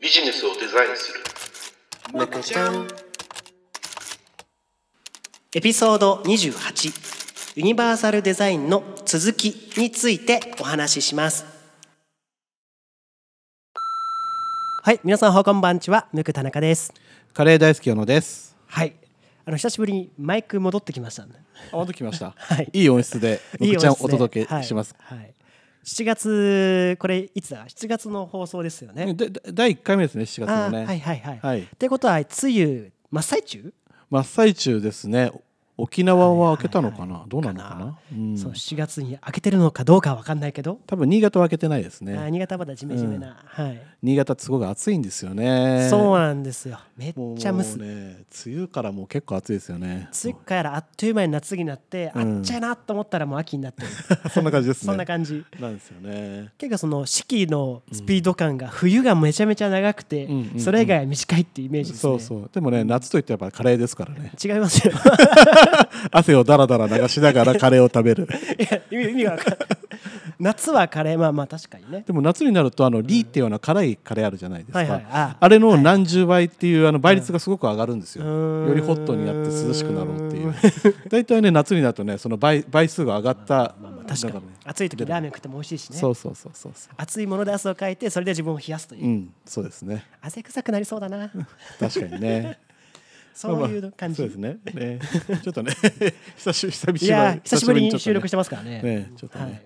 ビジネスをデザインする。むくちゃんエピソード28ユニバーサルデザインの続きについてお話しします。はい皆さんこんばんちは。むく田中です。カレー大好き小野です。はい。あの久しぶりにマイク戻ってきましたね。あ、戻ってきました。はい。いい音質で、僕ちゃんお届けします。はい、はい7月これいつだ？7月の放送ですよね。第1回目ですね、7月のね。はいはいはい、はい。ってことは梅雨真っ最中？真っ最中ですね。沖縄は開けたのかな、どうなのかな？うん。そう7月に開けてるのかどうかは分かんないけど、多分新潟は開けてないですね。新潟はまだジメジメな、はい、新潟すごく暑いんですよね。そうなんですよ。めっちゃ蒸す、ね、梅雨からもう結構暑いですよね。梅雨からあっという間に夏になって、うん。あっちゃいなと思ったらもう秋になって。る そんな感じですね。そんな感じ。なんですよね。結構その四季のスピード感が冬がめちゃめちゃ長くて、うんうんうん。それ以外は短いっていうイメージですね。そうそう。でもね、夏といってやっぱカレーですからね。違いますよ 汗をだらだら流しながらカレーを食べる。いや意味が分かんない。夏はカレーまあまあ確かにね。でも夏になるとあのリーっていうような辛いカレーあるじゃないですか、はいはい。ああれの何十倍っていうあの倍率がすごく上がるんですよ、うん。よりホットになって涼しくなろうっていう。大体ね夏になるとねその倍倍数が上がった、まあまあ確かに。ね。暑い時ラーメン食っても美味しいしね。そうそうそうそうそ熱いもので汗をかいてそれで自分を冷やすというう、うんそうですね。汗臭くなりそうだな。確かにねそういう感じ、そうですね。ねちょっとね 久し久々いやー久しぶりに収録してますからね。ねちょっとね。はい。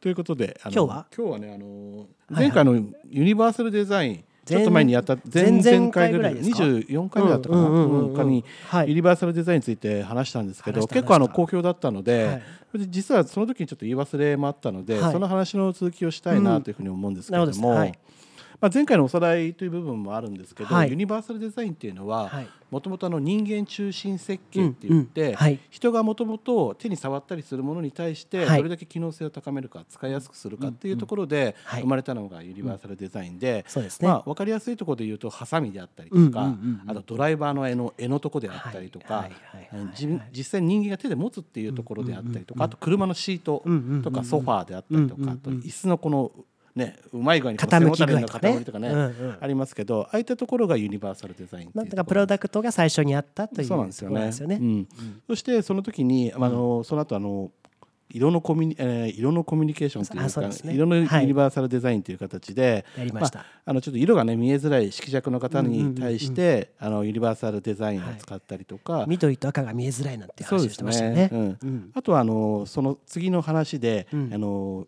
ということで今日は？今日はねあのはい前回のユニバーサルデザイン、ちょっと前にやった前前々々回ぐらい回ぐらいですか？24回目だったかな？うんうにはい。ユニバーサルデザインについて話したんですけど結構あの好評だったので、はい。実はその時にちょっと言い忘れもあったので、はい。その話の続きをしたいなというふうに思うんですけれども、なるほどです。はいまあ、前回のおさらいという部分もあるんですけど、はい。ユニバーサルデザインっていうのははい。もともと人間中心設計って言って、うんうん。はい。人がもともと手に触ったりするものに対してはい。どれだけ機能性を高めるか使いやすくするかっていうところではい。生まれたのがユニバーサルデザインで、そうですね、まあ、分かりやすいところで言うとハサミであったりとか、あとドライバーの柄の柄のとこであったりとか、実際に人間が手で持つっていうところであったりとか、あと車のシートとかソファーであったりとか、あと椅子のこのねうまい具合に傾き具合とかね。塊とかね、うんうん。ありますけどああいったところがユニバーサルデザインなんとかプロダクトが最初にあったというそうなんですよね。よね。うん。そしてその時に、あのその後あの色のコミュニ、えー色のコミュニケーションというか、ね。色のユはいニバーサルデザインという形で、やりました。あ、のちょっと色がね見えづらい色弱の方に対して、あのユニバーサルデザインを使ったりとか、緑と赤が見えづらいなんて話をしてましたよね。うん。うん。あとはあのその次の話で、うん。あの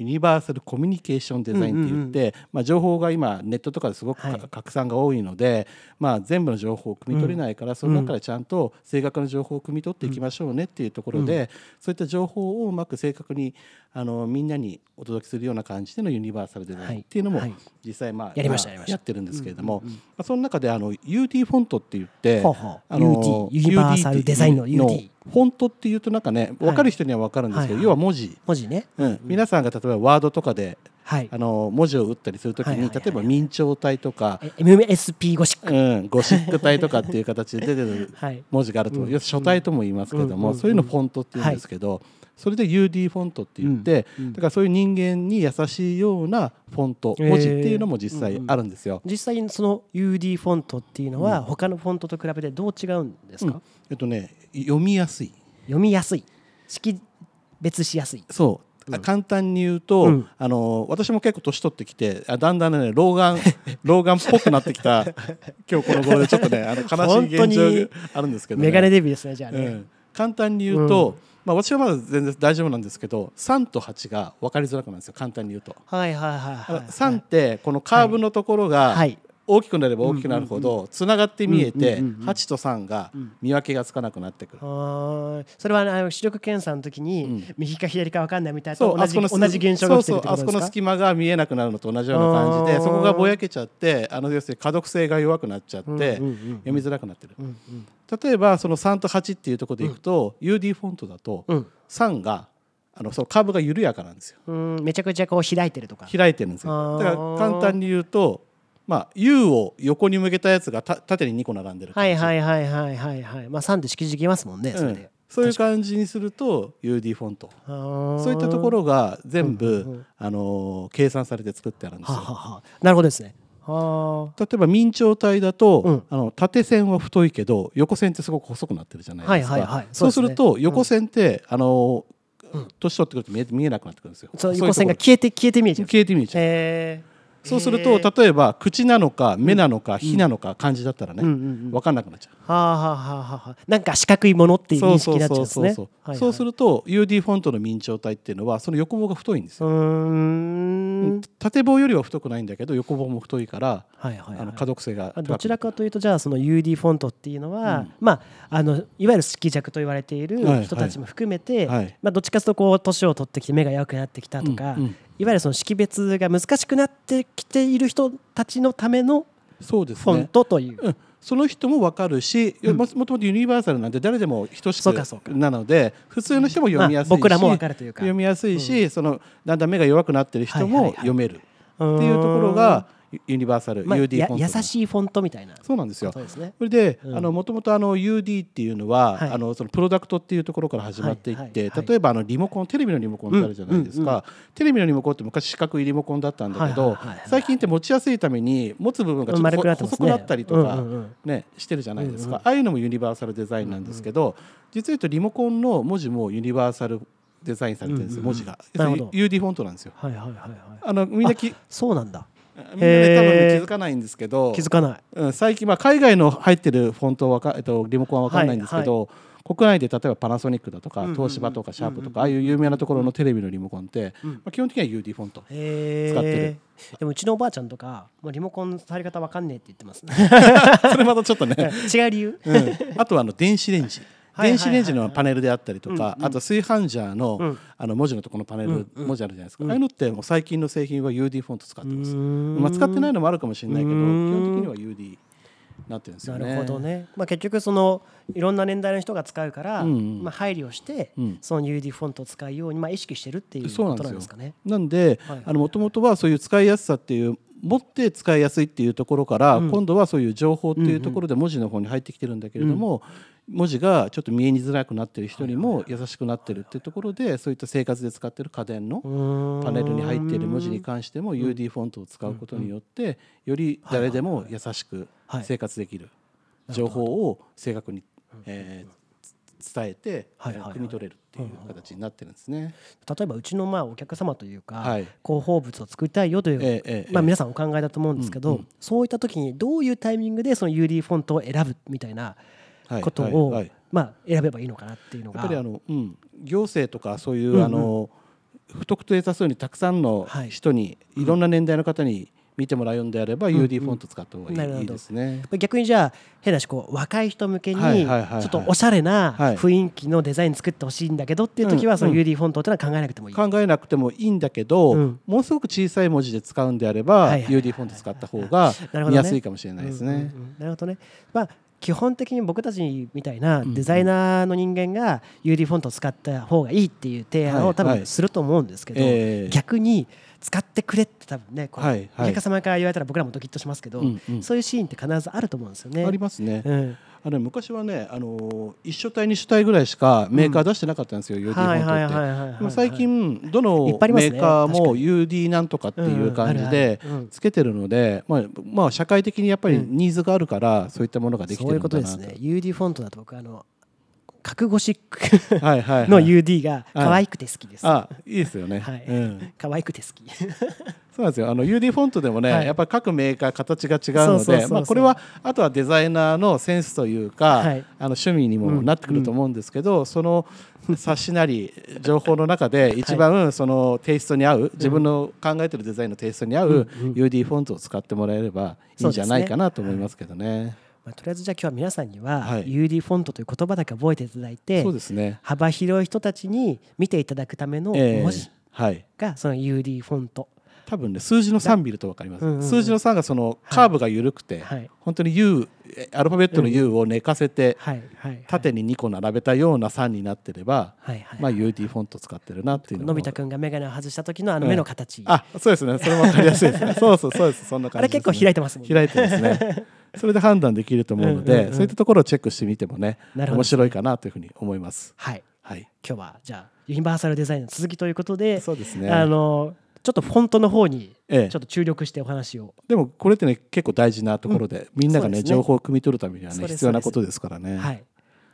ユニバーサルコミュニケーションデザインって言って、まあ、情報が今ネットとかですごくか、はい。拡散が多いので、まあ、全部の情報を汲み取れないから、その中でちゃんと正確な情報を汲み取っていきましょうねっていうところで、そういった情報をうまく正確にあのみんなにお届けするような感じでのユニバーサルデザインっていうのも、実際まあやりました今やってるんですけれども、まあ、その中であの UD フォントって言って、あの UD ユニバーサルデザインの UD フォントっていうとなんかね分かる人には分かるんですけど、はいはい。要は文字、文字ね。うん。皆さんが例えばワードとかではい。あ。の文字を打ったりするときに、はいはいはいはい。例えば明朝体とか、え MSP ゴシック。うん、ゴシック体とかっていう形で出てる はい。文字があると、要するに書体とも言いますけれども、そういうのフォントって言うんですけど、それで UD フォントって言って、だからそういう人間に優しいようなフォント、文字っていうのも実際あるんですよ。実際にその UD フォントっていうのは他のフォントと比べてどう違うんですか、えっとね読みやすい。読みやすい。識別しやすい。そう、簡単に言うと、うん。あの私も結構年取ってきてあだんだんね老眼 老眼っぽくなってきた今日この頃でちょっとねあの悲しい現状があるんですけど、ね、メガネデビューですねじゃあね、うん、簡単に言うと、まあ、私はまだ全然大丈夫なんですけど3と8が分かりづらくなるんですよ。簡単に言うと。はいはいはいはい。3ってこのカーブのところがはい大きくなれば大きくなるほどつながって見えてうんうんうんうん。8と3が見分けがつかなくなってくる。それはあの視力検査の時に、ん。右か左か分かんないみたいなそうと同じあそこの同じ現象が起きてるってそうそうあそこのことですか隙間が見えなくなるのと同じような感じでそこがぼやけちゃってあの要するに可読性が弱くなっちゃって、うんうんうん読みづらくなってる、うんうん例えばその3と8っていうところでいくと、UD フォントだとうん。3があのそのカーブが緩やかなんですようん。めちゃくちゃこう開いてるとか開いてるんですよだから簡単に言うとまあ U を横に向けたやつがた縦に2個並んでるはいはいはいはいはい。はいまあ3で式字きますもんねそれうんで、そういう感じにすると UD フォント。そそういったところが全部、うんうんうんあのー計算されて作ってあるんですよ。はははなるほどですね。例えば明朝体だと、うん。あの縦線は太いけど横線ってすごく細くなってるじゃないですか、はいはいはい。そうすそうですねると横線って、あのうん。年取ってくると見え見えなくなってくるんですよ。横線が消えて消えて見えちゃう。消えて見えちゃう、そうすると例えば口なのか目なのか火なのか漢字だったらね、分かんなくなっちゃう。はあはあはあなんか四角いものっていう認識になっちゃうんですね。そうすると UD フォントの明朝体っていうのはその横棒が太いんですよ、縦棒よりは太くないんだけど横棒も太いから、はいはいはい。あの可読性がどちらかというとじゃあその UD フォントっていうのは、うん。まああのいわゆる色弱と言われているはい人たちも含めて、はい。まあ、どっちかというとこう年を取ってきて目が弱くなってきたとか、うんうん。いわゆるその識別が難しくなってきている人たちのためのそうですフォンねトという。うん、その人も分かるし、うん。ももともとユニバーサルなんで誰でも等しくなので普通の人も読みやすいし、まあ僕らも分かるというか。読みやすいし、そのだんだん目が弱くなってる人も読めるっていうところがユユニバーサル、まあ、UD やフォントの。優しいフォントみたいなそうなんですよ。ことですね。それで、もともとあの UD っていうのは、はい。あのそのプロダクトっていうところから始まっていって、はいはいはい。例えばあのリモコンテレビのリモコンってあるじゃないですか、うんうん。テレビのリモコンって昔四角いリモコンだったんだけど、はいはいはいはい。最近って持ちやすいために持つ部分がちょっとね。細くなったりとか、うんうんうん。ね、してるじゃないですか、うんうんああいうのもユニバーサルデザインなんですけど、実は言うとリモコンの文字もユニバーサルデザインされてるんです、うんうんうん。文字が。UD フォントなんですよ。はいはいはいはい。あのみんなきみんなそう なんだ。ね多分ね気づかないんですけど気づかない。うん、最近、まあ、海外の入ってるフォントはわか、えっと、リモコンは分かんないんですけど、国内で例えばパナソニックだとか、東芝とかシャープとか、ああいう有名なところのテレビのリモコンって、うんまあ、基本的には UD フォントへ使ってるえ。でもうちのおばあちゃんとかもうリモコンの触り方わかんねえって言ってますね。それまたちょっとね、違う理由？うん、あとはあの電子レンジはいはいはい電子レンジのパネルであったりとか、あと炊飯ジャーの,、うん。あの文字のところのパネル、文字あるじゃないですか、うん。ああいうのってもう最近の製品は UD フォント使ってます、ままあ、使ってないのもあるかもしれないけど基本的には UD になってるんですよね。なるほどね、まあ、結局そのいろんな年代の人が使うから、うんうん。まあ、配慮して、うん。その UD フォントを使うように、まあ、意識してるっていうことそうなんですよ。なん。なんではいもともとはそういう使いやすさっていう持って使いやすいっていうところから、うん。今度はそういう情報っていうところで文字の方に入ってきてるんだけれども、文字がちょっと見えにづらくなってる人にも優しくなってるっていうところでそういった生活で使ってる家電のパネルに入っている文字に関しても UD フォントを使うことによってより誰でも優しくはい生活できる情報を正確に、えー伝えて、はいはいはい。汲み取れるっていう形になってるんですね。例えばうちのまあお客様というか、はい。広報物を作りたいよという、ええええまあ、皆さんお考えだと思うんですけど、うんうん。そういった時にどういうタイミングでその UD フォントを選ぶみたいなはいことを、はいはい。まあ、選べばいいのかなっていうのが。やっぱりあの、うん、行政とかそういう、うん。うんあの不特定多数にたくさんのはい。人に、い、ろんな年代の方に見てもらうんであれば、ん UD フォント使った方がいい,、なるほどいいですね。逆にじゃあ変なしこう若い人向けにちはいはいはいはい。ょっとおしゃれなはい。雰囲気のデザイン作ってほしいんだけどっていう時はそのうん UD フォントっていうのは考えなくてもいい。考えなくてもいいんだけど、うん。ものすごく小さい文字で使うんであれば、はいはいはい UD フォント使った方が見やすいかもしれないですね。うんうんうん。なるほどね。まあ基本的に僕たちみたいなデザイナーの人間が UD フォントを使った方がいいっていう提案を多分すると思うんですけど、ええ。逆に使ってくれって多分ねこうはいはい。お客様から言われたら僕らもドキッとしますけど、うんうん。そういうシーンって必ずあると思うんですよね。ありますね。うんあの昔はね、あの一書体二書体ぐらいしかメーカー出してなかったんですよ、UD フォントって。最近どのメーカーも UD なんとかっていう感じうんでつけてるので、まあまあ社会的にやっぱりニーズがあるからそういったものができてそういうるのかなと。ことですね。UD フォントだと僕あの角ゴシックはいはい、はい。の UD が可愛くて好きです。あ、いいですよね。はいうん。可愛くて好き。そうなんですよ。あの UD フォントでもね、はいやっぱり各メーカー形が違うので、まあこれはあとはデザイナーのセンスというか、はいあの趣味にもなってくると思うんですけど、その冊子なり情報の中で一番そのテイストに合う、自分の考えてるデザインのテイストに合う UD フォントを使ってもらえればいいんじゃないかなと思いますけどね。まあ、とりあえずじゃあ今日は皆さんにははい。UD フォントという言葉だけ覚えていただいて、そうですね。幅広い人たちに見ていただくためのええ文字はい。がその UD フォント、多分ね数字の3見ると分かります、うんうんうん。数字の3がそのカーブが緩くて、はい。本当に U えアルファベットの U を寝かせて、縦に2個並べたような3になってれば、はいはいまあ、UD フォント使ってるなっていうののび太くんが眼鏡を外した時のあの目の形、あそうですね。それも分かりやすいですね。そうそうそうです。そんな感じね、あれ結構開いてますもんね。開いてますねそれで判断できると思うので、うんうんうん。そういったところをチェックしてみてもね面白いかなというふうに思います。はい。はい。今日はじゃあユニバーサルデザインの続きということでそうですね。あのちょっとフォントの方にええ。ちょっと注力してお話を、でもこれってね結構大事なところで、みんながねね。情報を汲み取るためにはね必要なことですからね。はい。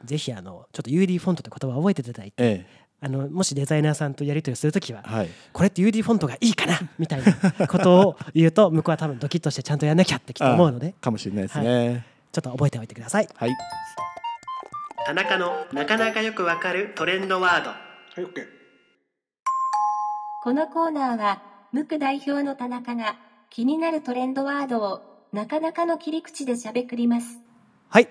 ぜひあのちょっと UD フォントって言葉を覚えていただいてえあのもしデザイナーさんとやり取りするときはえはい。これって UD フォントがいいかなみたいなことを言うと向こうは多分ドキッとしてちゃんとやんなきゃってきっと思うので かもしれないですね。ちょっと覚えておいてくださいはい。田中のなかなかよくわかるトレンドワードはい、オッケー。このコーナーは、無垢代表の田中が気になるトレンドワードをなかなかの切り口でしゃべくります。はい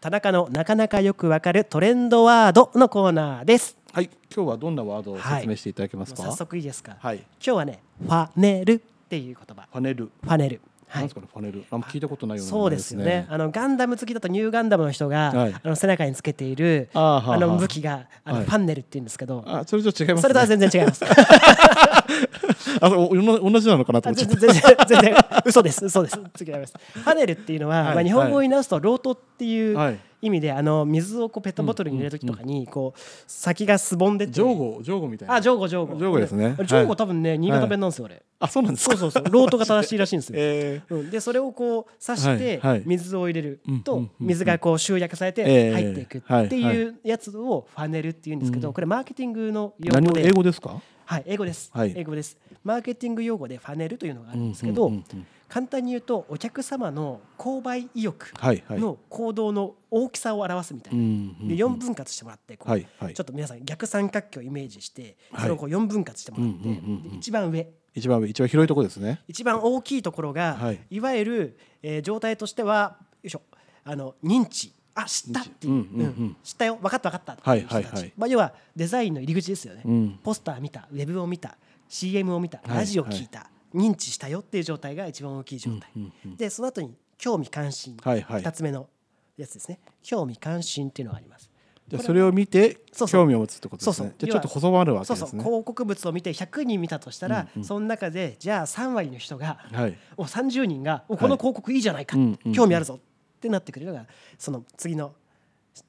田中のなかなかよくわかるトレンドワードのコーナーですはい、今日はどんなワードを説明していただけますか？早速いいですか、はい。今日はねファネルっていう言葉パネル。ファネルはいなんですかね、パネル。あんま聞いたことないような名前そうですよね。あのガンダム好きだとニューガンダムの人が、はいあの背中につけているあの武器があの、はいファンネルって言うんですけど、あ、それと違います、ね。それとは全然違います。あ、おお同じなのかなとあ思っちゃっ全然全然 全然嘘です嘘です違います。ファネルっていうのは、はいまあ日本語に直すとロートっていうた。はい。意味で、あの水をこうペットボトルに入れる時とかにこう先がすぼんでて、ジョーゴ、ジョーゴみたいな。あジョーゴジョーゴジョーゴですね。ジョーゴはい多分ね新潟弁なんですよ俺。あ、そうなんですか？そうそうそうロートが正しいらしいんですよ。えうん、でそれをこう刺してはいはい。水を入れるとうんうんうん水がこう集約されてええ入っていくはいっていうやつをファネルっていうんですけどうんこれマーケティングの用語で。英語ですか？はい英語です。はい。英語です。マーケティング用語でファネルというのがあるんですけどうんうんうんうん簡単に言うとお客様の購買意欲。の行動の大きさを表すみたいな。で4分割してもらってこうちょっと皆さん逆三角形をイメージしてはい。それをこう4分割してもらってで一番上。一番上一番広いところですね。一番大きいところが、はい。い、わゆる、えー状態としてはよいしょあの認知。あ知ったっていう,、うん知ったよ。分かった分かった。っていう人たち、まあ、要はデザインの入り口ですよね、うん。ポスター見たウェブを見た CM を見たはい。ラジオ聞いた、認知したよっていう状態が一番大きい状態、うんうんうん。でその後に興味関心、はいはい。2つ目のやつですね。興味関心っていうのがあります。じゃあそれを見てそうそう興味を持つってことですそうそう。ねじゃあちょっと細まるわけそうですね。そう広告物を見て100人見たとしたら、うんうん。その中でじゃあ3割の人がはい。お30人がおこの広告いいじゃないか、うんうん興味あるぞ。ってなってくれるのがその次の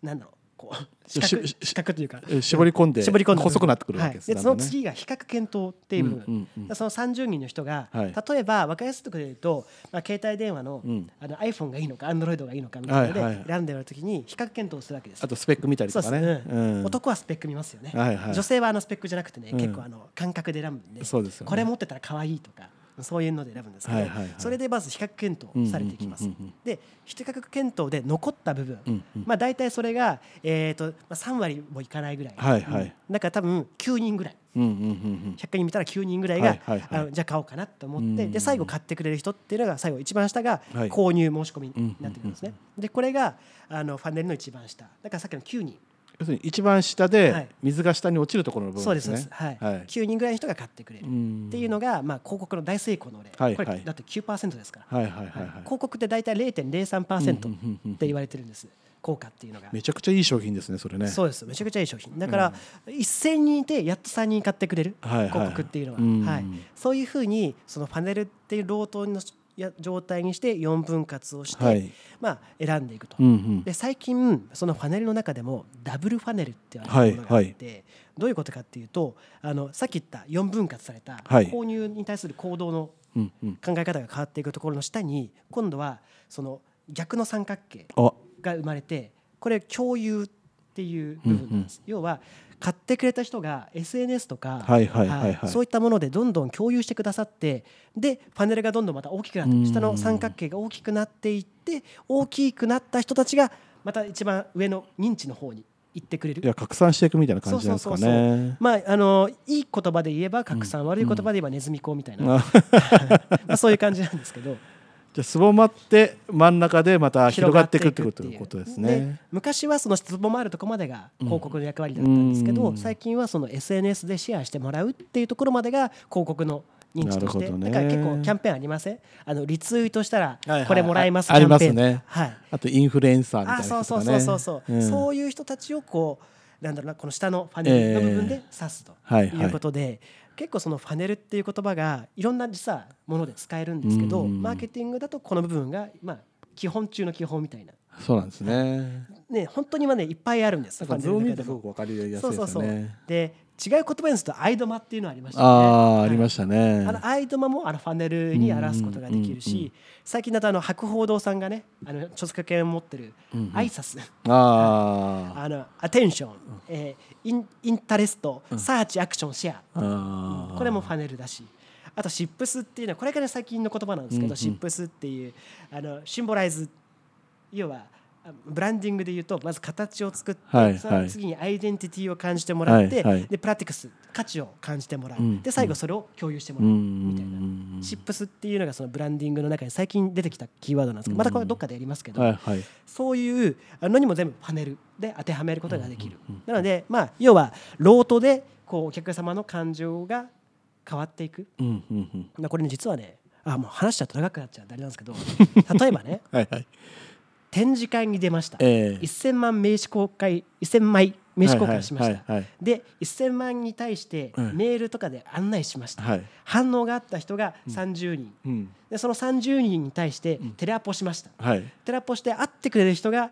なんだろうこう視覚しし視覚というか。え絞り込んで絞り込んだ部分細くなってくるわけですはい、ね。でその次が比較検討っていう。部分、うんうん。うんその30人の人が、はい。例えば分かりやすく言うと、まあ、携帯電話の,、うん。あの iPhone がいいのか Android がいいのかみたいなので選んでる時に比較検討するわけですあとスペック見たりとかね。ね、うん。男はスペック見ますよね、はいはい。女性はあのスペックじゃなくてね、うん。結構あの感覚で選ぶんで。そうですよね。これ持ってたら可愛いとかそういうので選ぶんですけど、はいはいはい。それでまず比較検討されていきます、うんうんうんうんで比較検討で残った部分、うんうん。まあ、大体それが、えーとまあ、3割もいかないぐらい、はいはい。うん。だから多分9人ぐらい。うんうんうん100人見たら9人ぐらいが、はいはいはい。あのじゃあ買おうかなと思って、うんで最後買ってくれる人っていうのが最後一番下がはい。購入申し込みになってくるんですね。でこれがあのファンネルの一番下。だからさっきの9人要するに一番下はい。で水が下に落ちるところの部分ですすね。でそうです、はい。はい。9人ぐらいの人が買ってくれる。っうん。ていうのが、まあ、広告の大成功の例、はいはい。これだって9%ですから、はいはいはいはい。広告って大体0.03%うんうんうんうんって言われてるんです。効果っていうのが。めちゃくちゃいい商品ですねそれね。そうですめちゃくちゃいい商品。だから、1000人いてやっと3人買ってくれるはいはい。広告っていうのは、うん。はい、そういうふうにそのパネルっていうロートのや状態にして4分割をして、はい。まあ、選んでいくと。うんうん。で最近そのファネルの中でもダブルファネルって言われるものがあって、どういうことかっていうとあのさっき言った4分割されたはい。購入に対する行動の。考え方が変わっていくところの下に今度はその逆の三角形あ。が生まれてこれ共有っていう部分なんです、要は買ってくれた人が SNS とか、そういったものでどんどん共有してくださってでパネルがどんどんまた大きくなってうん。下の三角形が大きくなっていって大きくなった人たちがまた一番上の認知の方に行ってくれる。いや拡散していくみたいな感じなんですかね。まああのいい言葉で言えば拡散、悪い言葉で言えばネズミ講みたいな、あ まあそういう感じなんですけどじゃあすぼまって真ん中でまた広がっていくってこと広がいうことですでね。昔はそのつぼまるところまでが広告の役割だったんですけど、うん。最近はその SNS でシェアしてもらうっていうところまでが広告の認知として、ね。だから結構キャンペーンありません？あのリツイートしたらはいはい。これもらえますありますね。はい。あとインフルエンサーみたいなあそうそう。そうそうそう、んそういう人たちをこうなんだろうなこの下のファネルの部分で指すとはいはい。いうことで、結構そのファネルっていう言葉がいろんな実はもので使えるんですけど、うんマーケティングだとこの部分がまあ基本中の基本みたいなそうなんですね。ね本当にはねいっぱいあるんですなんか図を見るとすごくわかりやすいですそうそうそう。で違う言葉にするとアイドマっていうのありましたね。ああ、りましたね。あのアイドマもあのファネルに表すことができるうんうんうん。し最近だとあの博報堂さんがねあの著作権を持ってるうんうん。アイサスあー。あのアテンション、えーインインタレスト、サーチアクションシェアあー。これもファネルだし。あとシップスっていうのはこれから最近の言葉なんですけど、うんうん。シップスっていうあのシンボライズ。要はあブランディングで言うとまず形を作って、はいその次にアイデンティティを感じてもらって、はいはい。でプラティクス価値を感じてもらう、うんで最後それを共有してもうらうみたいな。んシップスっていうのがそのブランディングの中に最近出てきたキーワードなんですけど、またこれどっかでやりますけど、はいはい。そういうのにも全部パネルで当てはめることができる。なので、まあ、要はロートでこうお客様の感情が変わっていく。うんうんこれね実はねあもう話しちゃうと長くなっちゃう。あれなんですけど 例えばねはいはい展示会に出ました、ええ。1000万名刺公開1000枚名刺交換しました、はいはいはいで1000万に対してうん。メールとかで案内しました、はい。反応があった人が30人、うん。でその30人に対してテレアポしました、はい。テレアポして会ってくれる人が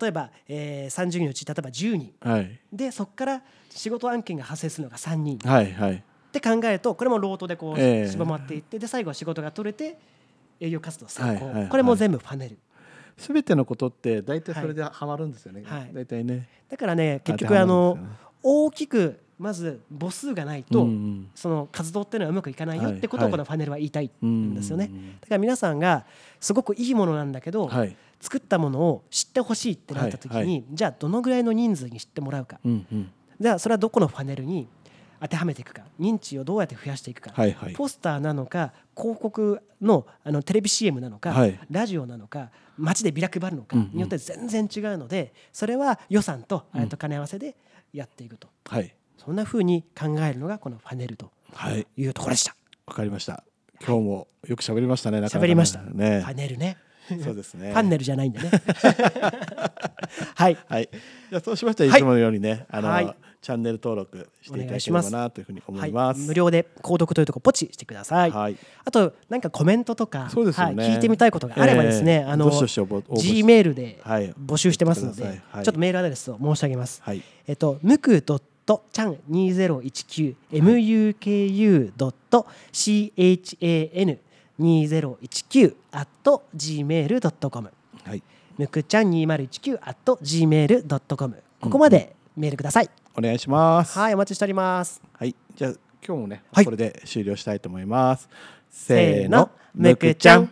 例えば、えー、30人のうち例えば10人。はい。でそこから仕事案件が発生するのが3人。っはいはい。て考えるとこれもロートでこうええ。絞まっていってで最後は仕事が取れて営業活動成功、はいはいはい。これも全部ファネルすべてのことって大体それでハマるんですよね、はい。大体ね。だからね結局あの大きくまず母数がないと、うんうん。その活動っていうのはうまくいかないよはい。ってことをこのファネルは言いたいんですよね、うんだから皆さんがすごくいいものなんだけど、はい。作ったものを知ってほしいってなった時に、じゃあどのぐらいの人数に知ってもらうか、うんうん。じゃあそれはどこのファネルに当てはめていくか。認知をどうやって増やしていくか、はいはい。ポスターなのか広告のあのテレビ CM なのか、はい。ラジオなのか街でビラ配るのかうんうん。によって全然違うのでそれは予算とと金合わせでやっていくと、はい。そんな風に考えるのがこのファネルとはい。いうところでした。わかりました。今日もよく喋りましたね喋りました、ね。ファネルね。そうですね。パンネルじゃないんだね。はい。はい。じゃあそうしましたらいつものようにね、あの、はいチャンネル登録していただければなというふうに思はいいます、無料で購読というところポチしてください、はい。あとなんかコメントとかね。はい、聞いてみたいことがあればですね、あのええどしどし応募応募し G メールではい。募集してますので、ちょっとメールアドレスを申し上げます。はい。えっとむくドットちゃん二ゼロ一九 muku ドット chan 二ゼロ一九 at gmail ドットコムはい。むくちゃん二0 1 9 at gmail ドットコムここまでメールください。お願いしますはいお待ちしております。はい、じゃあ今日もね、はいこれで終了したいと思います。せーのむくちゃん。